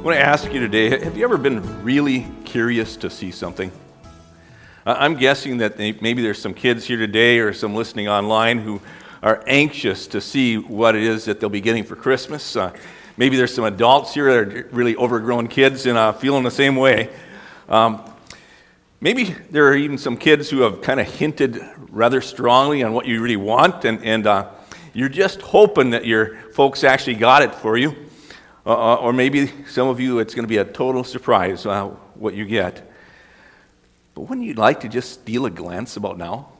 I want to ask you today have you ever been really curious to see something? I'm guessing that maybe there's some kids here today or some listening online who are anxious to see what it is that they'll be getting for Christmas. Uh, maybe there's some adults here that are really overgrown kids and uh, feeling the same way. Um, maybe there are even some kids who have kind of hinted rather strongly on what you really want, and, and uh, you're just hoping that your folks actually got it for you. Uh, or maybe some of you, it's going to be a total surprise uh, what you get. But wouldn't you like to just steal a glance about now?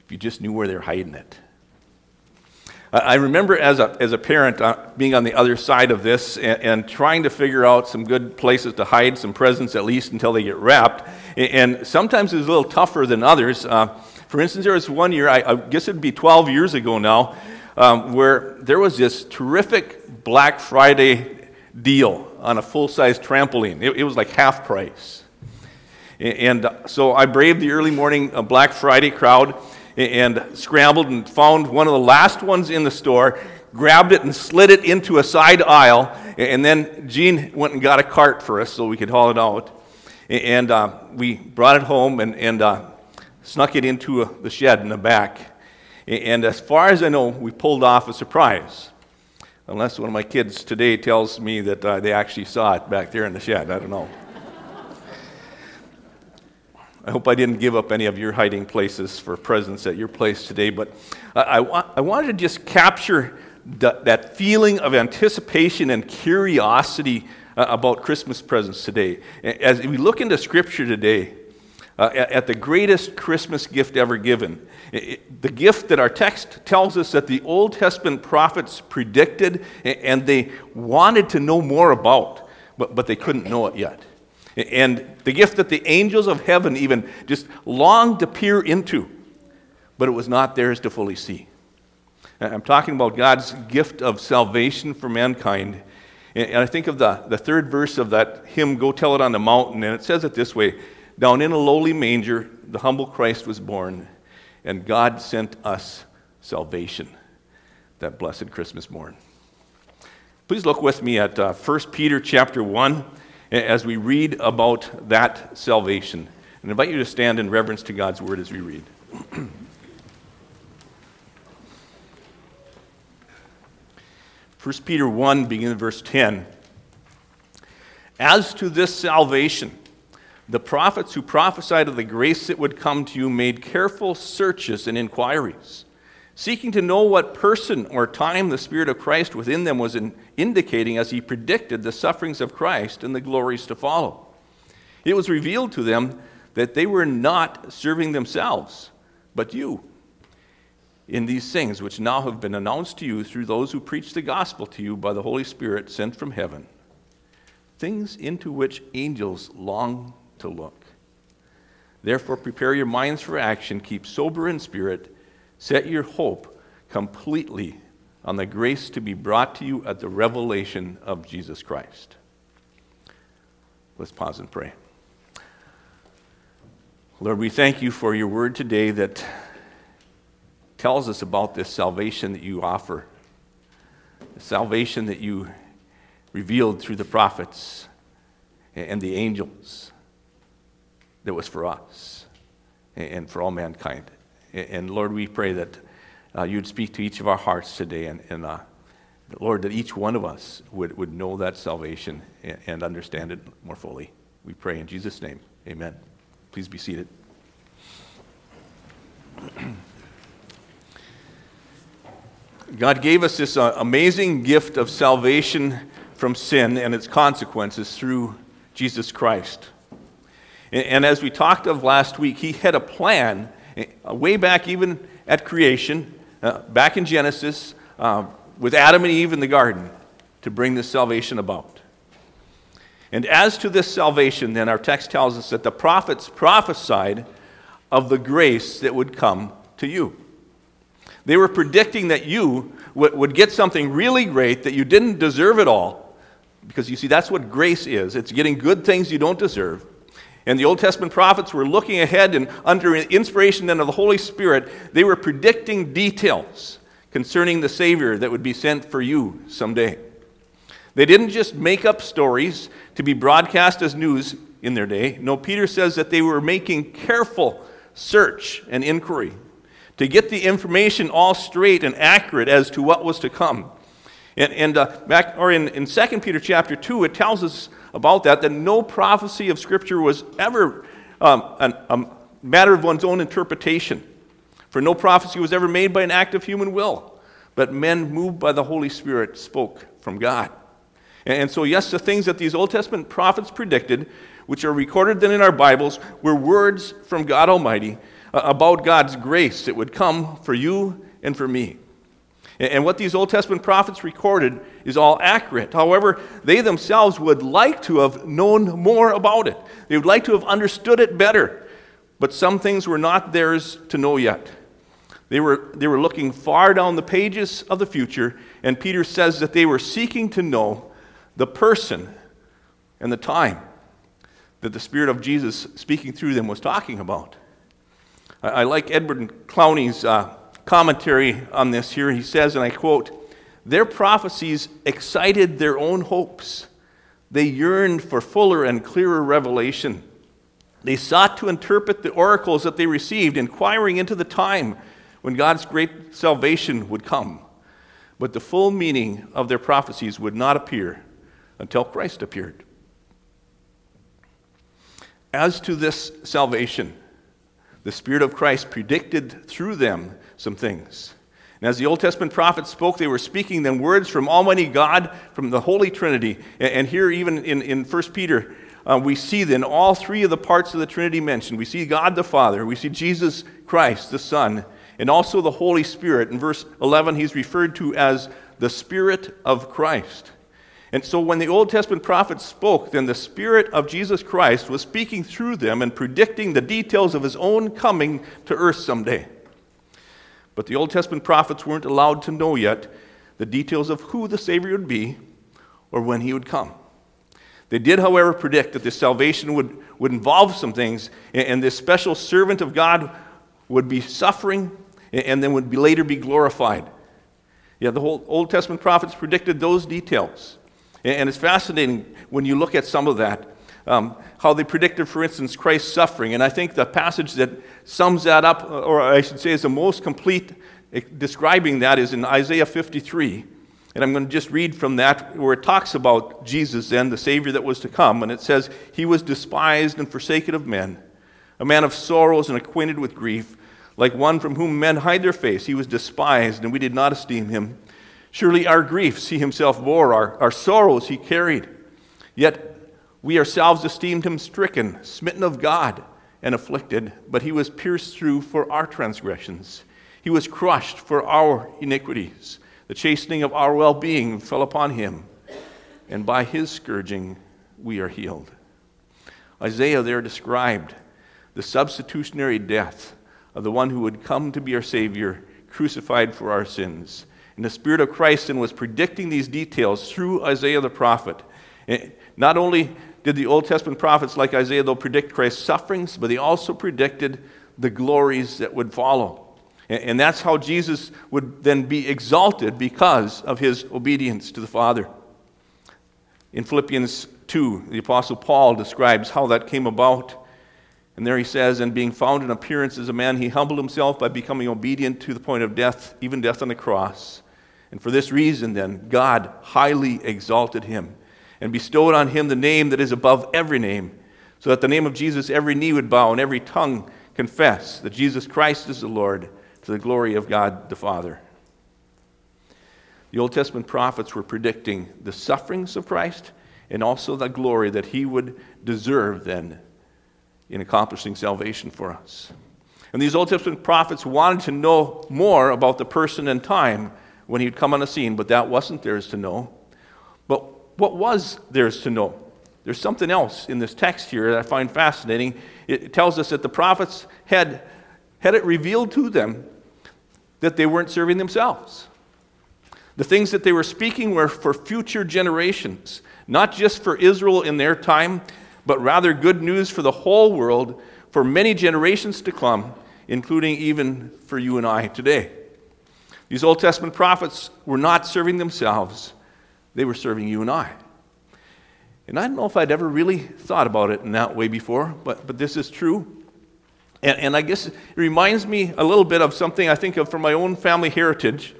If you just knew where they're hiding it. I remember as a, as a parent uh, being on the other side of this and, and, trying to figure out some good places to hide some presents at least until they get wrapped. And sometimes it's a little tougher than others. Uh, for instance, there was one year, I, I guess it'd be 12 years ago now, um, where there was this terrific Black Friday deal on a full size trampoline. It, it, was like half price. And so I braved the early morning uh, Black Friday crowd and scrambled and found one of the last ones in the store, grabbed it and slid it into a side aisle. And then Jean went and got a cart for us so we could haul it out. And uh, we brought it home and, and uh, snuck it into a, uh, the shed in the back. And as far as I know, we pulled off a surprise. Unless one of my kids today tells me that uh, they actually saw it back there in the shed. I don't know. I hope I didn't give up any of your hiding places for presents at your place today, but I, I, I wanted to just capture the, that feeling of anticipation and curiosity uh, about Christmas presents today. As we look into Scripture today, uh, at the greatest Christmas gift ever given. the gift that our text tells us that the Old Testament prophets predicted and they wanted to know more about, but, but they couldn't know it yet. And the gift that the angels of heaven even just longed to peer into, but it was not theirs to fully see. I'm talking about God's gift of salvation for mankind. And I think of the, the third verse of that hymn, Go Tell It on the Mountain, and it says it this way down in a lowly manger, the humble Christ was born, and God sent us salvation that blessed Christmas morn. Please look with me at uh, 1 Peter chapter 1 as we read about that salvation. And I invite you to stand in reverence to God's word as we read. 1 Peter 1, beginning verse 10. As to this salvation, the prophets who prophesied of the grace that would come to you made careful searches and inquiries, seeking to know what person or time the Spirit of Christ within them was in indicating as he predicted the sufferings of Christ and the glories to follow. It was revealed to them that they were not serving themselves, but you in these things which now have been announced to you through those who preach the gospel to you by the Holy Spirit sent from heaven, things into which angels long to look. Therefore, prepare your minds for action, keep sober in spirit, set your hope completely on the grace to be brought to you at the revelation of Jesus Christ. Let's pause and pray. Lord, we thank you for your word today that tells us about this salvation that you offer, the salvation that you revealed through the prophets and the angels that was for us and for all mankind. And Lord, we pray that uh, you'd speak to each of our hearts today, and, and uh, Lord, that each one of us would, would know that salvation and, and understand it more fully. We pray in Jesus' name. Amen. Please be seated. God gave us this uh, amazing gift of salvation from sin and its consequences through Jesus Christ. And as we talked of last week, he had a plan uh, way back even at creation, uh, back in Genesis, uh, with Adam and Eve in the garden. to bring this salvation about. And as to this salvation, then, our text tells us that the prophets prophesied of the grace that would come to you. They were predicting that you would get something really great, that you didn't deserve at all. Because you see, that's what grace is it's getting good things you don't deserve. And the Old Testament prophets were looking ahead and under inspiration then of the Holy Spirit, they were predicting details concerning the Savior that would be sent for you someday. They didn't just make up stories to be broadcast as news in their day. No, Peter says that they were making careful search and inquiry to get the information all straight and accurate as to what was to come. And, and uh, or in, in 2 Peter chapter 2, it tells us about that, that no prophecy of Scripture was ever um, an, a matter of one's own interpretation. For no prophecy was ever made by an act of human will, but men moved by the Holy Spirit spoke from God. And, and so, yes, the things that these Old Testament prophets predicted, which are recorded then in our Bibles, were words from God Almighty uh, about God's grace that would come for you and for me. And what these Old Testament prophets recorded is all accurate. However, they themselves would like to have known more about it. They would like to have understood it better. But some things were not theirs to know yet. They were, they were looking far down the pages of the future, and Peter says that they were seeking to know the person and the time that the Spirit of Jesus speaking through them was talking about. I, I like Edward Clowney's uh, commentary on this here. He says, and I quote, Their prophecies excited their own hopes. They yearned for fuller and clearer revelation. They sought to interpret the oracles that they received, inquiring into the time when God's great salvation would come. But the full meaning of their prophecies would not appear until Christ appeared. As to this salvation, the Spirit of Christ predicted through them some things. And as the Old Testament prophets spoke, they were speaking then words from Almighty God, from the Holy Trinity. And here, even in, in 1 Peter, uh, we see then all three of the parts of the Trinity mentioned. We see God the Father, we see Jesus Christ the Son, and also the Holy Spirit. In verse 11, he's referred to as the Spirit of Christ. And so when the Old Testament prophets spoke, then the Spirit of Jesus Christ was speaking through them and predicting the details of his own coming to earth someday. But the Old Testament prophets weren't allowed to know yet the details of who the Savior would be or when he would come. They did, however, predict that this salvation would, would involve some things, and this special servant of God would be suffering and then would be later be glorified. Yeah, the whole Old Testament prophets predicted those details. And it's fascinating when you look at some of that, um, how they predicted, for instance, Christ's suffering. And I think the passage that sums that up, uh, or I should say is the most complete eh, describing that, is in Isaiah 53. And I'm going to just read from that where it talks about Jesus then, the Savior that was to come. And it says, He was despised and forsaken of men, a man of sorrows and acquainted with grief, like one from whom men hide their face. He was despised, and we did not esteem him. Surely our griefs he himself bore, our, our sorrows he carried. Yet we ourselves esteemed him stricken, smitten of God, and afflicted, but he was pierced through for our transgressions. He was crushed for our iniquities. The chastening of our well being fell upon him, and by his scourging we are healed. Isaiah there described the substitutionary death of the one who would come to be our Savior, crucified for our sins. And the Spirit of Christ then was predicting these details through Isaiah the prophet. Eh, not only did the Old Testament prophets like Isaiah, though, predict Christ's sufferings, but they also predicted the glories that would follow. And that's how Jesus would then be exalted because of his obedience to the Father. In Philippians 2, the Apostle Paul describes how that came about. And there he says, And being found in appearance as a man, he humbled himself by becoming obedient to the point of death, even death on the cross. And for this reason, then, God highly exalted him and bestowed on him the name that is above every name, so that the name of Jesus every knee would bow and every tongue confess that Jesus Christ is the Lord to the glory of God the Father. The Old Testament prophets were predicting the sufferings of Christ and also the glory that he would deserve then in accomplishing salvation for us. And these Old Testament prophets wanted to know more about the person and time when he'd come on the scene, but that wasn't theirs to know. But what was theirs to know? There's something else in this text here that I find fascinating. It tells us that the prophets had, had it revealed to them that they weren't serving themselves. The things that they were speaking were for future generations, not just for Israel in their time, but rather good news for the whole world for many generations to come, including even for you and I today. These Old Testament prophets were not serving themselves, they were serving you and I. And I don't know if I'd ever really thought about it in that way before, but, but this is true. And, and I guess it reminds me a little bit of something I think of from my own family heritage.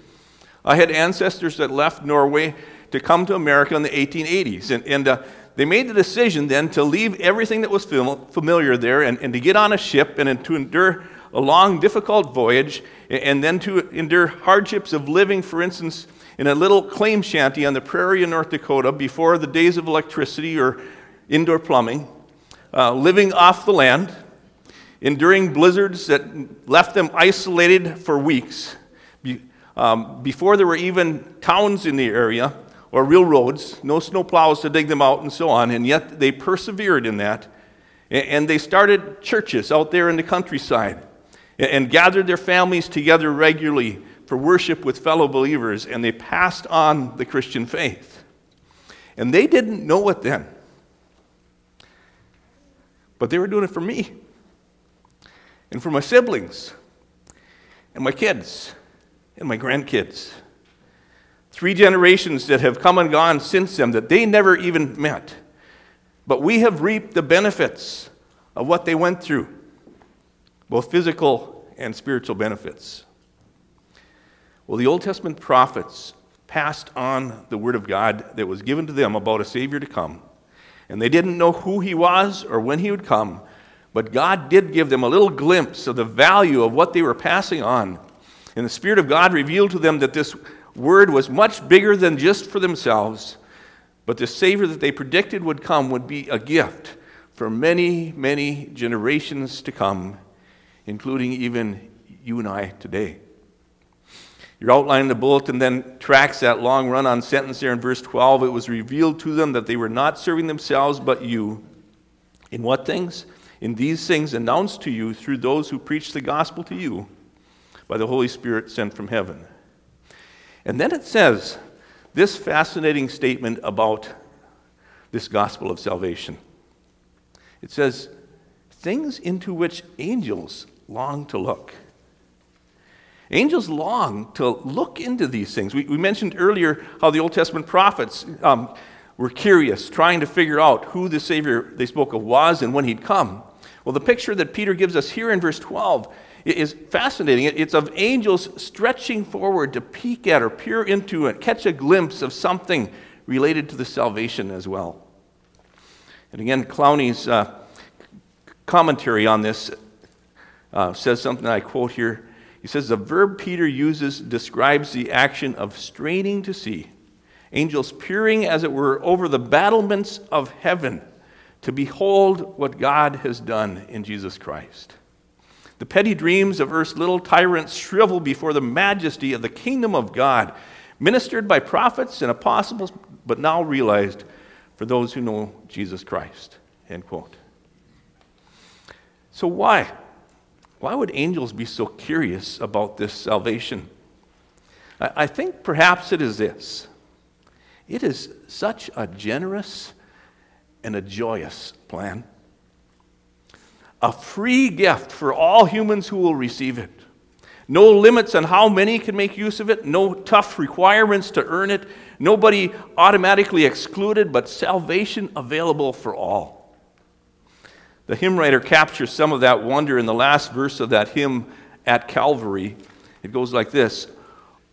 I had ancestors that left Norway to come to America in the 1880s. And, and uh, they made the decision then to leave everything that was familiar there and, and to get on a ship and to endure a long, difficult voyage and then to endure hardships of living, for instance, in a little claim shanty on the prairie in North Dakota before the days of electricity or indoor plumbing, uh, living off the land, enduring blizzards that left them isolated for weeks. Be, um, before there were even towns in the area or real roads, no snow plows to dig them out and so on, and yet they persevered in that. And, they started churches out there in the countryside and gathered their families together regularly for worship with fellow believers, and they passed on the Christian faith. And they didn't know it then. But they were doing it for me and for my siblings and my kids and my grandkids. Three generations that have come and gone since them that they never even met. But we have reaped the benefits of what they went through, both physical and spiritual benefits. Well, the Old Testament prophets passed on the word of God that was given to them about a Savior to come. And they didn't know who he was or when he would come, but God did give them a little glimpse of the value of what they were passing on. And the Spirit of God revealed to them that this word was much bigger than just for themselves, but the Savior that they predicted would come would be a gift for many, many generations to come, including even you and I today. Your outline in the bulletin then tracks that long run on sentence there in verse 12. It was revealed to them that they were not serving themselves but you. In what things? In these things announced to you through those who preach the gospel to you by the Holy Spirit sent from heaven. And then it says this fascinating statement about this gospel of salvation. It says, things into which angels long to look. Angels long to look into these things. We, we mentioned earlier how the Old Testament prophets um, were curious, trying to figure out who the Savior they spoke of was and when he'd come. Well, the picture that Peter gives us here in verse 12 is fascinating. It's of angels stretching forward to peek at or peer into and catch a glimpse of something related to the salvation as well. And again, Clowney's uh, commentary on this uh, says something I quote here. He says the verb Peter uses describes the action of straining to see, angels peering, as it were, over the battlements of heaven to behold what God has done in Jesus Christ. The petty dreams of earth's little tyrants shrivel before the majesty of the kingdom of God, ministered by prophets and apostles, but now realized for those who know Jesus Christ. End quote. So, why? Why would angels be so curious about this salvation? I think perhaps it is this it is such a generous and a joyous plan a free gift for all humans who will receive it. No limits on how many can make use of it, no tough requirements to earn it, nobody automatically excluded, but salvation available for all. The hymn writer captures some of that wonder in the last verse of that hymn at Calvary. It goes like this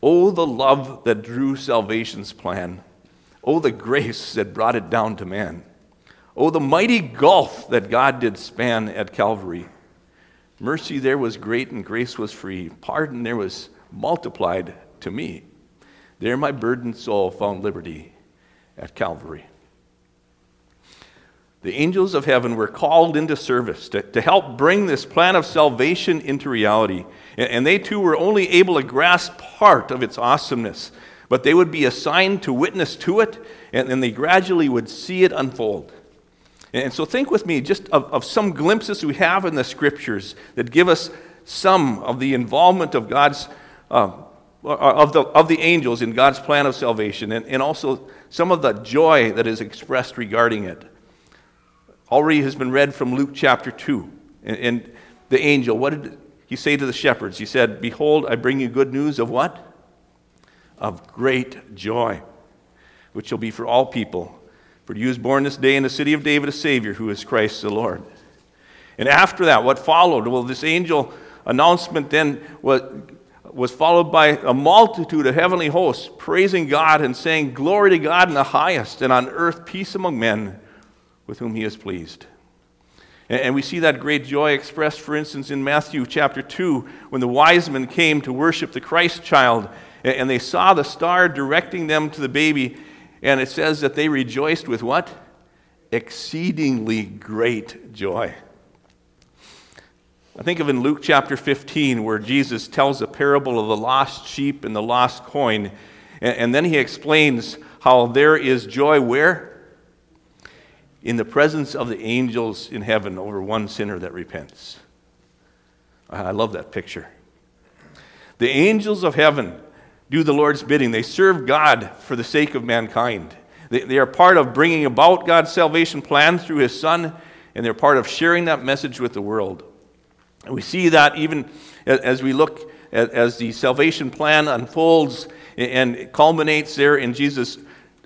Oh, the love that drew salvation's plan. Oh, the grace that brought it down to man. Oh, the mighty gulf that God did span at Calvary. Mercy there was great and grace was free. Pardon there was multiplied to me. There my burdened soul found liberty at Calvary. The angels of heaven were called into service to, to help bring this plan of salvation into reality. And, and they too were only able to grasp part of its awesomeness. but they would be assigned to witness to it, and then they gradually would see it unfold. And so think with me just of, of some glimpses we have in the scriptures that give us some of the involvement of God's, uh, of, the, of the angels in God's plan of salvation, and, and also some of the joy that is expressed regarding it. Already has been read from Luke chapter 2. And, and the angel, what did he say to the shepherds? He said, Behold, I bring you good news of what? Of great joy, which shall be for all people. For you is born this day in the city of David a Savior, who is Christ the Lord. And after that, what followed? Well, this angel announcement then was, was followed by a multitude of heavenly hosts praising God and saying, Glory to God in the highest, and on earth peace among men with whom he is pleased. And we see that great joy expressed, for instance, in Matthew chapter 2, when the wise men came to worship the Christ child, and they saw the star directing them to the baby, and it says that they rejoiced with what? Exceedingly great joy. I think of in Luke chapter 15, where Jesus tells a parable of the lost sheep and the lost coin, and then he explains how there is joy where? In the presence of the angels in heaven over one sinner that repents. I love that picture. The angels of heaven do the Lord's bidding. They serve God for the sake of mankind. They, they are part of bringing about God's salvation plan through His Son, and they're part of sharing that message with the world. And we see that even as we look as the salvation plan unfolds and culminates there in Jesus'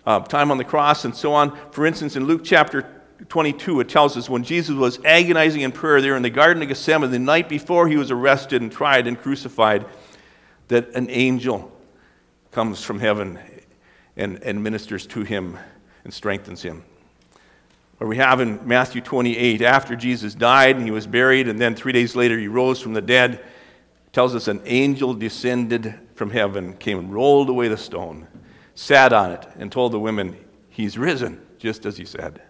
uh, time on the cross and so on. For instance, in Luke chapter 22, it tells us when Jesus was agonizing in prayer there in the Garden of Gethsemane the night before he was arrested and tried and crucified, that an angel comes from heaven and, and ministers to him and strengthens him. Or we have in Matthew 28, after Jesus died and he was buried, and then three days later he rose from the dead, tells us an angel descended from heaven, came and rolled away the stone, sat on it, and told the women, He's risen, just as he said.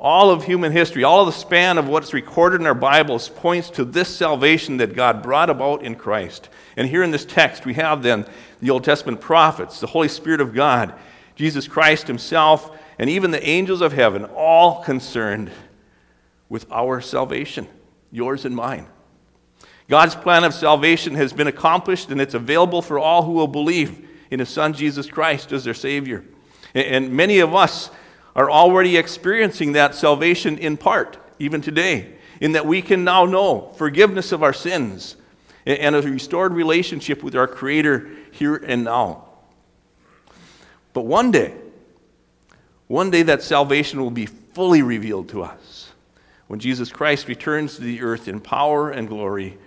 All of human history, all of the span of what's recorded in our Bibles points to this salvation that God brought about in Christ. And here in this text, we have then the Old Testament prophets, the Holy Spirit of God, Jesus Christ Himself, and even the angels of heaven, all concerned with our salvation, yours and mine. God's plan of salvation has been accomplished, and it's available for all who will believe in His Son, Jesus Christ, as their Savior. And many of us are already experiencing that salvation in part, even today, in that we can now know forgiveness of our sins and a restored relationship with our Creator here and now. But one day, one day that salvation will be fully revealed to us when Jesus Christ returns to the earth in power and glory.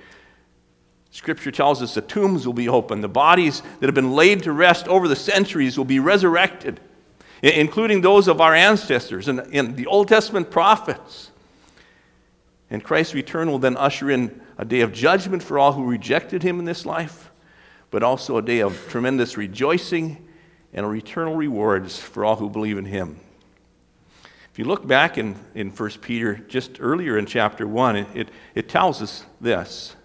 Scripture tells us the tombs will be open, the bodies that have been laid to rest over the centuries will be resurrected, including those of our ancestors and, and the Old Testament prophets. And Christ's return will then usher in a day of judgment for all who rejected him in this life, but also a day of tremendous rejoicing and eternal rewards for all who believe in him. If you look back in, in 1 Peter, just earlier in chapter 1, it, it, it tells us this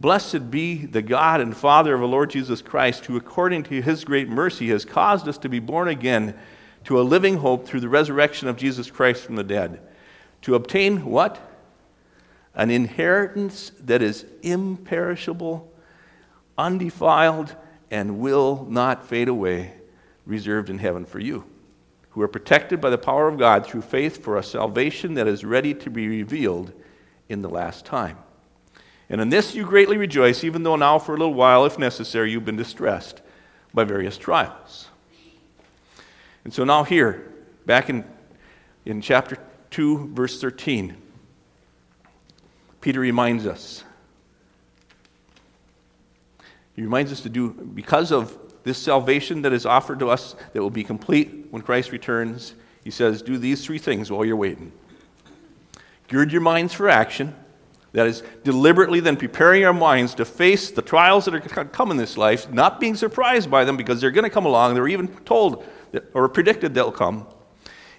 Blessed be the God and Father of our Lord Jesus Christ, who according to his great mercy has caused us to be born again to a living hope through the resurrection of Jesus Christ from the dead, to obtain what? An inheritance that is imperishable, undefiled, and will not fade away, reserved in heaven for you, who are protected by the power of God through faith for a salvation that is ready to be revealed in the last time. And in this you greatly rejoice, even though now for a little while, if necessary, you've been distressed by various trials. And so now, here, back in, in chapter 2, verse 13, Peter reminds us he reminds us to do, because of this salvation that is offered to us that will be complete when Christ returns, he says, do these three things while you're waiting. Gird your minds for action. That is, deliberately then preparing our minds to face the trials that are going to come in this life, not being surprised by them because they're going to come along. They're even told that, or predicted they'll come.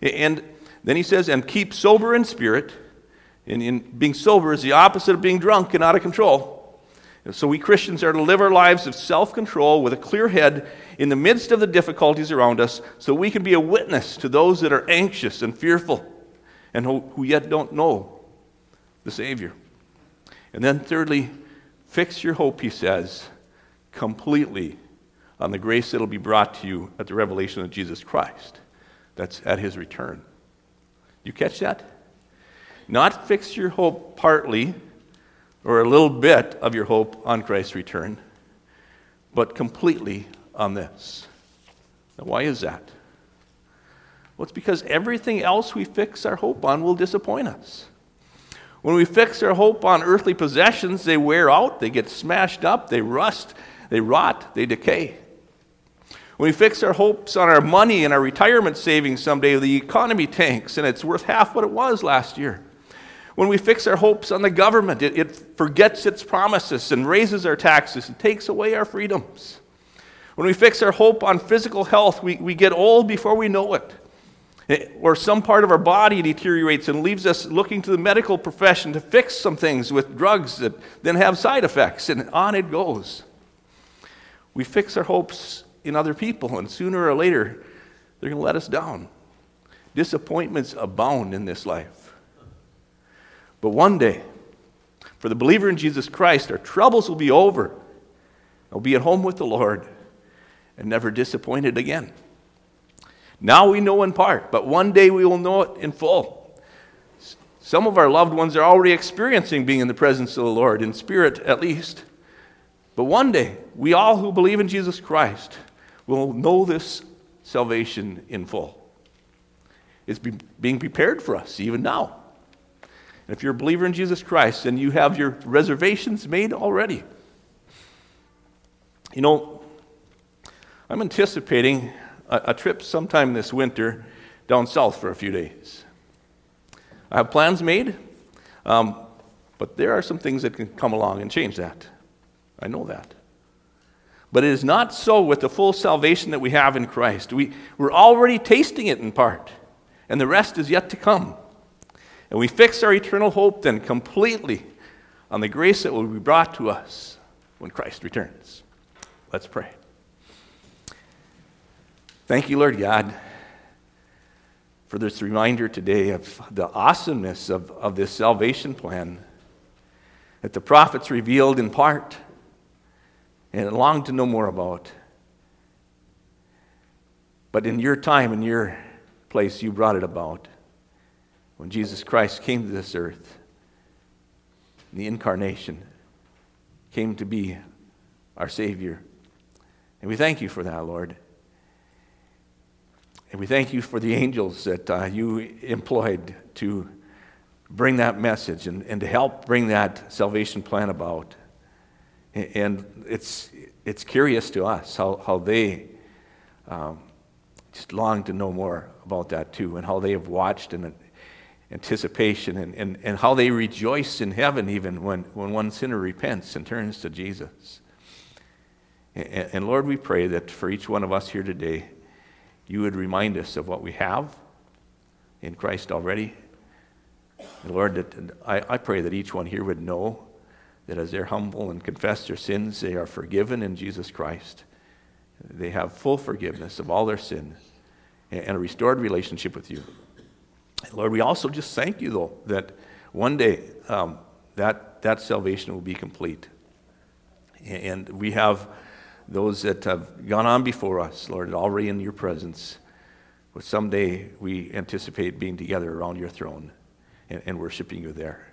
And then he says, and keep sober in spirit. And in being sober is the opposite of being drunk and out of control. So, we Christians are to live our lives of self control with a clear head in the midst of the difficulties around us so we can be a witness to those that are anxious and fearful and who, who yet don't know the Savior. And then, thirdly, fix your hope, he says, completely on the grace that will be brought to you at the revelation of Jesus Christ. That's at his return. You catch that? Not fix your hope partly or a little bit of your hope on Christ's return, but completely on this. Now, why is that? Well, it's because everything else we fix our hope on will disappoint us. When we fix our hope on earthly possessions, they wear out, they get smashed up, they rust, they rot, they decay. When we fix our hopes on our money and our retirement savings someday, the economy tanks and it's worth half what it was last year. When we fix our hopes on the government, it, it forgets its promises and raises our taxes and takes away our freedoms. When we fix our hope on physical health, we, we get old before we know it. Or some part of our body deteriorates and leaves us looking to the medical profession to fix some things with drugs that then have side effects, and on it goes. We fix our hopes in other people, and sooner or later, they're going to let us down. Disappointments abound in this life. But one day, for the believer in Jesus Christ, our troubles will be over. We'll be at home with the Lord and never disappointed again. Now we know in part, but one day we will know it in full. Some of our loved ones are already experiencing being in the presence of the Lord, in spirit at least. But one day, we all who believe in Jesus Christ will know this salvation in full. It's be, being prepared for us even now. And if you're a believer in Jesus Christ, then you have your reservations made already. You know, I'm anticipating a, trip sometime this winter down south for a few days. I have plans made, um, but there are some things that can come along and change that. I know that. But it is not so with the full salvation that we have in Christ. We, we're already tasting it in part, and the rest is yet to come. And we fix our eternal hope then completely on the grace that will be brought to us when Christ returns. Let's pray. Thank you, Lord God, for this reminder today of the awesomeness of, of this salvation plan that the prophets revealed in part and longed to know more about. But in your time, in your place, you brought it about. When Jesus Christ came to this earth, the incarnation came to be our Savior. And we thank you for that, Lord. And we thank you for the angels that uh, you employed to bring that message and, and to help bring that salvation plan about. And it's, it's curious to us how, how they um, just long to know more about that too, and how they have watched in anticipation, and, and, and how they rejoice in heaven even when, when one sinner repents and turns to Jesus. And, and Lord, we pray that for each one of us here today, you would remind us of what we have in Christ already. And Lord, that I, I pray that each one here would know that as they're humble and confess their sins, they are forgiven in Jesus Christ. They have full forgiveness of all their sin and a restored relationship with you. Lord, we also just thank you, though, that one day um, that, that salvation will be complete. And we have those that have gone on before us, Lord, already in your presence. But someday we anticipate being together around your throne and, and worshiping you there.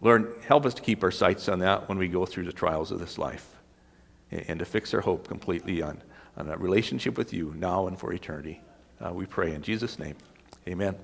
Lord, help us to keep our sights on that when we go through the trials of this life and to fix our hope completely on, on a relationship with you now and for eternity. Uh, we pray in Jesus' name. Amen.